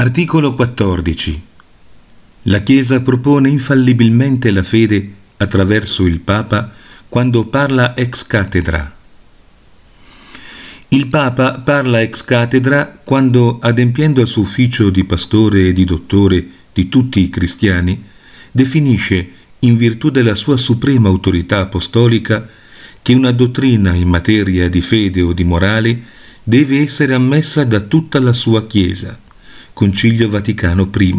Articolo 14. La Chiesa propone infallibilmente la fede attraverso il Papa quando parla ex cattedra. Il Papa parla ex cattedra quando, adempiendo al suo ufficio di pastore e di dottore di tutti i cristiani, definisce, in virtù della sua suprema autorità apostolica, che una dottrina in materia di fede o di morale deve essere ammessa da tutta la sua Chiesa Concilio Vaticano I.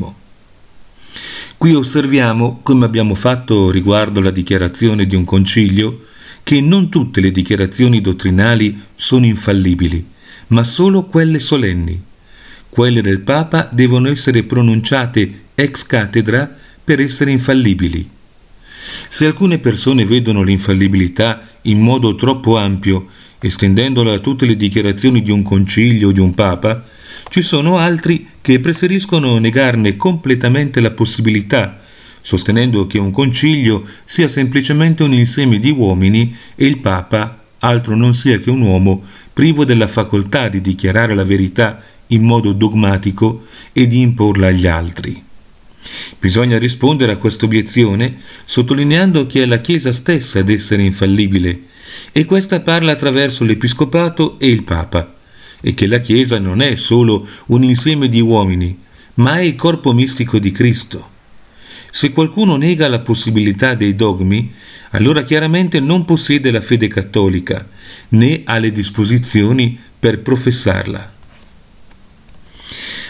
Qui osserviamo, come abbiamo fatto riguardo alla dichiarazione di un concilio, che non tutte le dichiarazioni dottrinali sono infallibili, ma solo quelle solenni. Quelle del Papa devono essere pronunciate ex cattedra per essere infallibili. Se alcune persone vedono l'infallibilità in modo troppo ampio, estendendola a tutte le dichiarazioni di un concilio o di un Papa, ci sono altri che preferiscono negarne completamente la possibilità, sostenendo che un concilio sia semplicemente un insieme di uomini e il Papa altro non sia che un uomo privo della facoltà di dichiarare la verità in modo dogmatico e di imporla agli altri. Bisogna rispondere a questa obiezione sottolineando che è la Chiesa stessa ad essere infallibile e questa parla attraverso l'Episcopato e il Papa e che la Chiesa non è solo un insieme di uomini, ma è il corpo mistico di Cristo. Se qualcuno nega la possibilità dei dogmi, allora chiaramente non possiede la fede cattolica, né ha le disposizioni per professarla.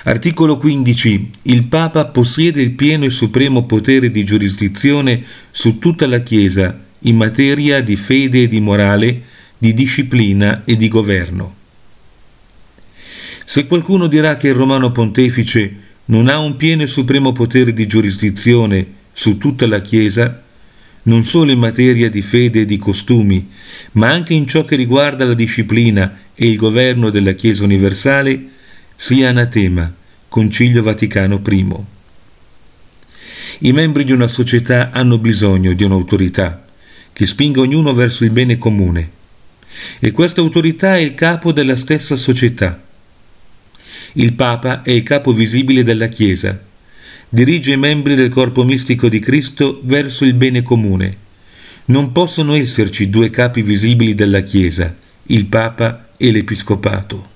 Articolo 15. Il Papa possiede il pieno e supremo potere di giurisdizione su tutta la Chiesa in materia di fede e di morale, di disciplina e di governo. Se qualcuno dirà che il romano pontefice non ha un pieno e supremo potere di giurisdizione su tutta la Chiesa, non solo in materia di fede e di costumi, ma anche in ciò che riguarda la disciplina e il governo della Chiesa universale, sia anatema, Concilio Vaticano I. I membri di una società hanno bisogno di un'autorità che spinga ognuno verso il bene comune, e questa autorità è il capo della stessa società il Papa è il capo visibile della Chiesa. Dirige i membri del corpo mistico di Cristo verso il bene comune. Non possono esserci due capi visibili della Chiesa, il Papa e l'Episcopato.